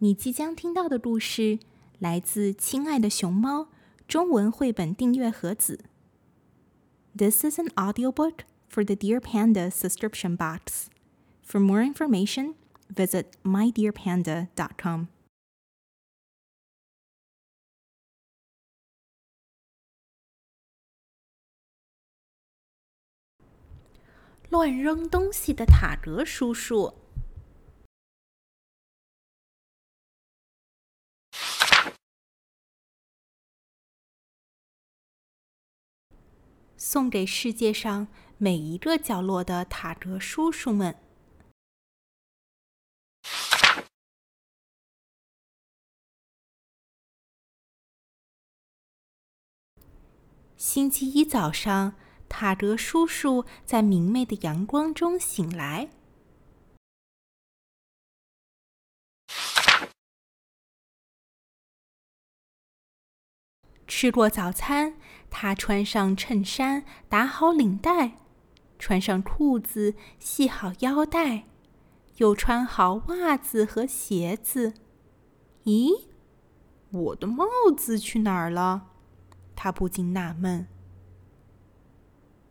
你即将听到的故事来自《亲爱的熊猫》中文绘本订阅盒子。This is an audiobook for the Dear Panda subscription box. For more information, visit mydearpanda.com. 乱扔东西的塔格叔叔。送给世界上每一个角落的塔格叔叔们。星期一早上，塔格叔叔在明媚的阳光中醒来。吃过早餐，他穿上衬衫，打好领带，穿上裤子，系好腰带，又穿好袜子和鞋子。咦，我的帽子去哪儿了？他不禁纳闷。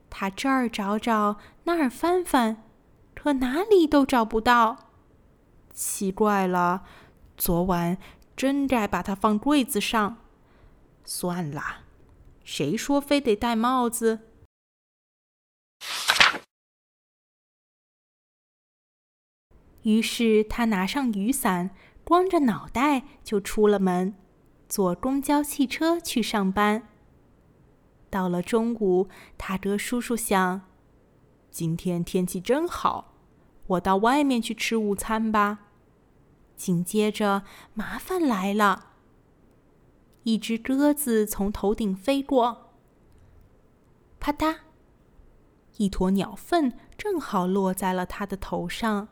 他这儿找找，那儿翻翻，可哪里都找不到。奇怪了，昨晚真该把它放柜子上。算了，谁说非得戴帽子？于是他拿上雨伞，光着脑袋就出了门，坐公交汽车去上班。到了中午，塔德叔叔想：今天天气真好，我到外面去吃午餐吧。紧接着，麻烦来了。一只鸽子从头顶飞过，啪嗒，一坨鸟粪正好落在了他的头上。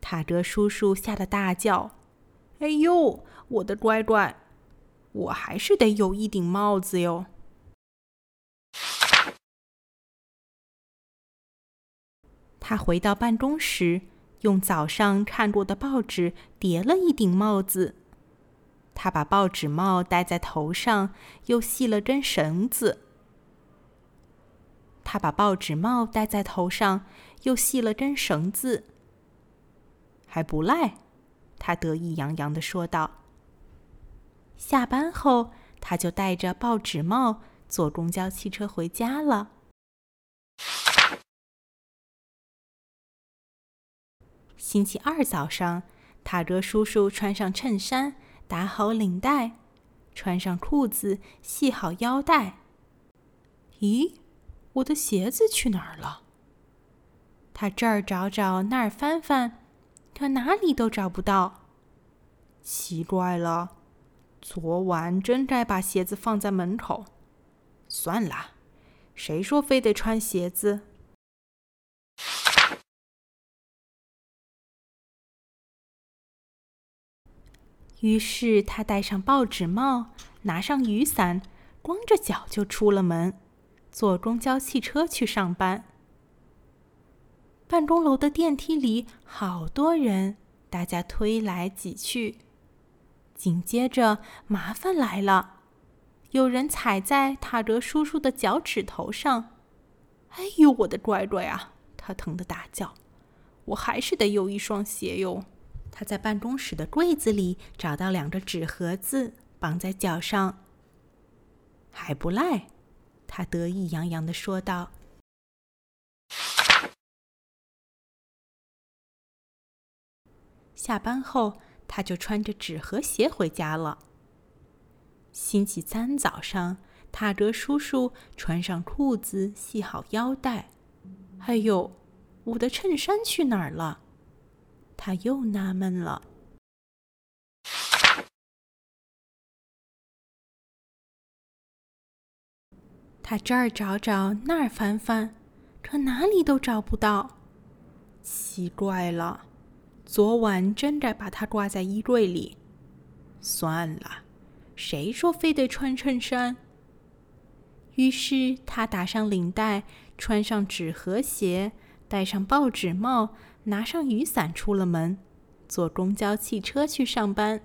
塔德叔叔吓得大叫：“哎呦，我的乖乖，我还是得有一顶帽子哟！”他回到办公室，用早上看过的报纸叠了一顶帽子。他把报纸帽戴在头上，又系了根绳子。他把报纸帽戴在头上，又系了根绳子。还不赖，他得意洋洋的说道。下班后，他就戴着报纸帽坐公交汽车回家了。星期二早上，塔格叔叔穿上衬衫。打好领带，穿上裤子，系好腰带。咦，我的鞋子去哪儿了？他这儿找找，那儿翻翻，可哪里都找不到。奇怪了，昨晚真该把鞋子放在门口。算了，谁说非得穿鞋子？于是他戴上报纸帽，拿上雨伞，光着脚就出了门，坐公交汽车去上班。办公楼的电梯里好多人，大家推来挤去。紧接着，麻烦来了，有人踩在塔德叔叔的脚趾头上。哎呦，我的乖乖啊！他疼得大叫：“我还是得有一双鞋哟。”他在办公室的柜子里找到两个纸盒子，绑在脚上。还不赖，他得意洋洋的说道。下班后，他就穿着纸盒鞋回家了。星期三早上，塔格叔叔穿上裤子，系好腰带。哎呦，我的衬衫去哪儿了？他又纳闷了。他这儿找找，那儿翻翻，可哪里都找不到。奇怪了，昨晚真该把它挂在衣柜里。算了，谁说非得穿衬衫？于是他打上领带，穿上纸盒鞋，戴上报纸帽。拿上雨伞出了门，坐公交汽车去上班。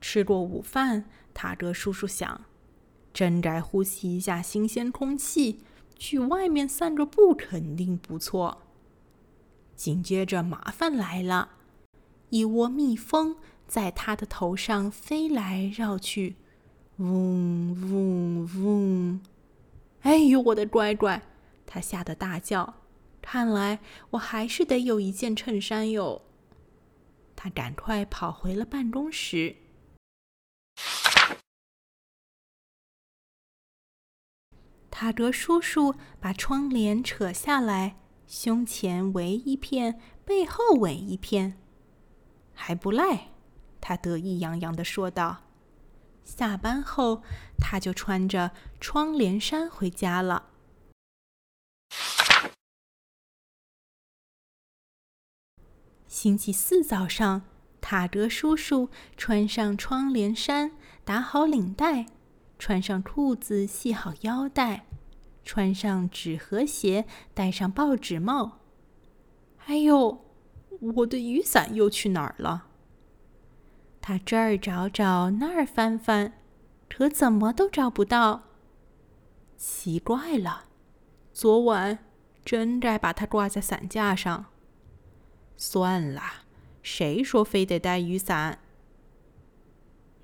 吃过午饭，塔德叔叔想，真该呼吸一下新鲜空气，去外面散个步肯定不错。紧接着，麻烦来了，一窝蜜蜂在他的头上飞来绕去，嗡嗡嗡！哎呦，我的乖乖！他吓得大叫。看来我还是得有一件衬衫哟。他赶快跑回了办公室。塔德叔叔把窗帘扯下来，胸前围一片，背后围一片，还不赖。他得意洋洋的说道。下班后，他就穿着窗帘衫回家了。星期四早上，塔德叔叔穿上窗帘衫，打好领带。穿上裤子，系好腰带，穿上纸盒鞋，戴上报纸帽。哎呦，我的雨伞又去哪儿了？他这儿找找，那儿翻翻，可怎么都找不到。奇怪了，昨晚真该把它挂在伞架上。算了，谁说非得带雨伞？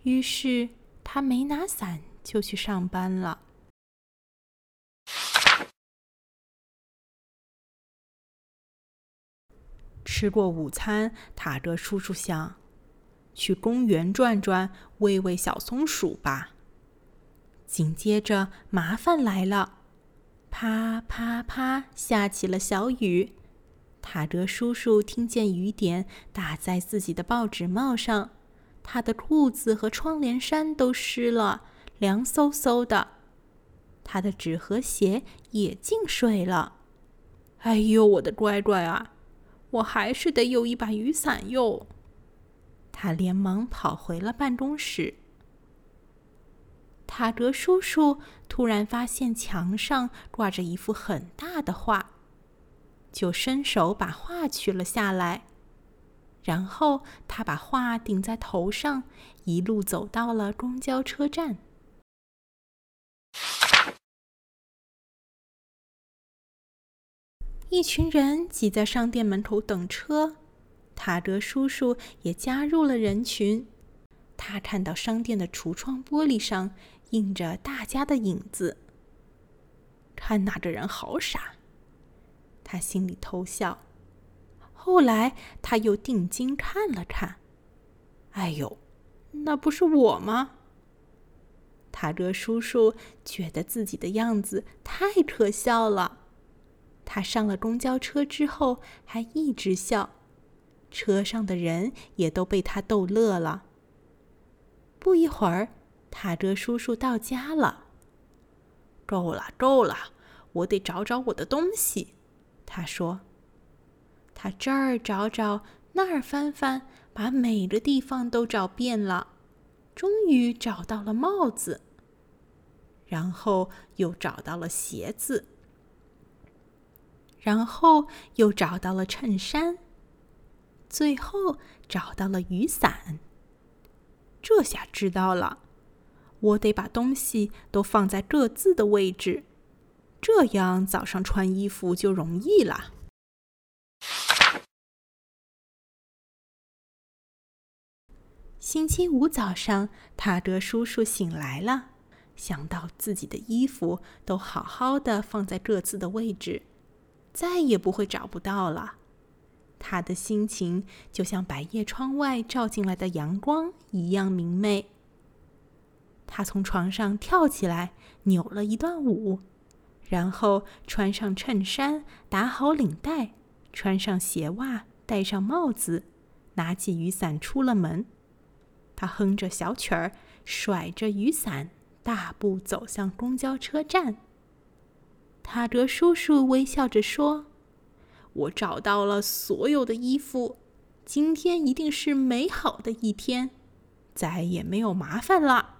于是他没拿伞。就去上班了。吃过午餐，塔德叔叔想去公园转转，喂喂小松鼠吧。紧接着，麻烦来了，啪啪啪，下起了小雨。塔德叔叔听见雨点打在自己的报纸帽上，他的裤子和窗帘衫都湿了。凉飕飕的，他的纸和鞋也进水了。哎呦，我的乖乖啊！我还是得有一把雨伞哟。他连忙跑回了办公室。塔德叔叔突然发现墙上挂着一幅很大的画，就伸手把画取了下来。然后他把画顶在头上，一路走到了公交车站。一群人挤在商店门口等车，塔德叔叔也加入了人群。他看到商店的橱窗玻璃上印着大家的影子，看那个人好傻，他心里偷笑。后来他又定睛看了看，哎呦，那不是我吗？塔德叔叔觉得自己的样子太可笑了。他上了公交车之后还一直笑，车上的人也都被他逗乐了。不一会儿，塔德叔叔到家了。够了，够了，我得找找我的东西。他说：“他这儿找找，那儿翻翻，把每个地方都找遍了，终于找到了帽子，然后又找到了鞋子。”然后又找到了衬衫，最后找到了雨伞。这下知道了，我得把东西都放在各自的位置，这样早上穿衣服就容易了。星期五早上，塔德叔叔醒来了，想到自己的衣服都好好的放在各自的位置。再也不会找不到了。他的心情就像百叶窗外照进来的阳光一样明媚。他从床上跳起来，扭了一段舞，然后穿上衬衫，打好领带，穿上鞋袜，戴上帽子，拿起雨伞出了门。他哼着小曲儿，甩着雨伞，大步走向公交车站。塔德叔叔微笑着说：“我找到了所有的衣服，今天一定是美好的一天，再也没有麻烦了。”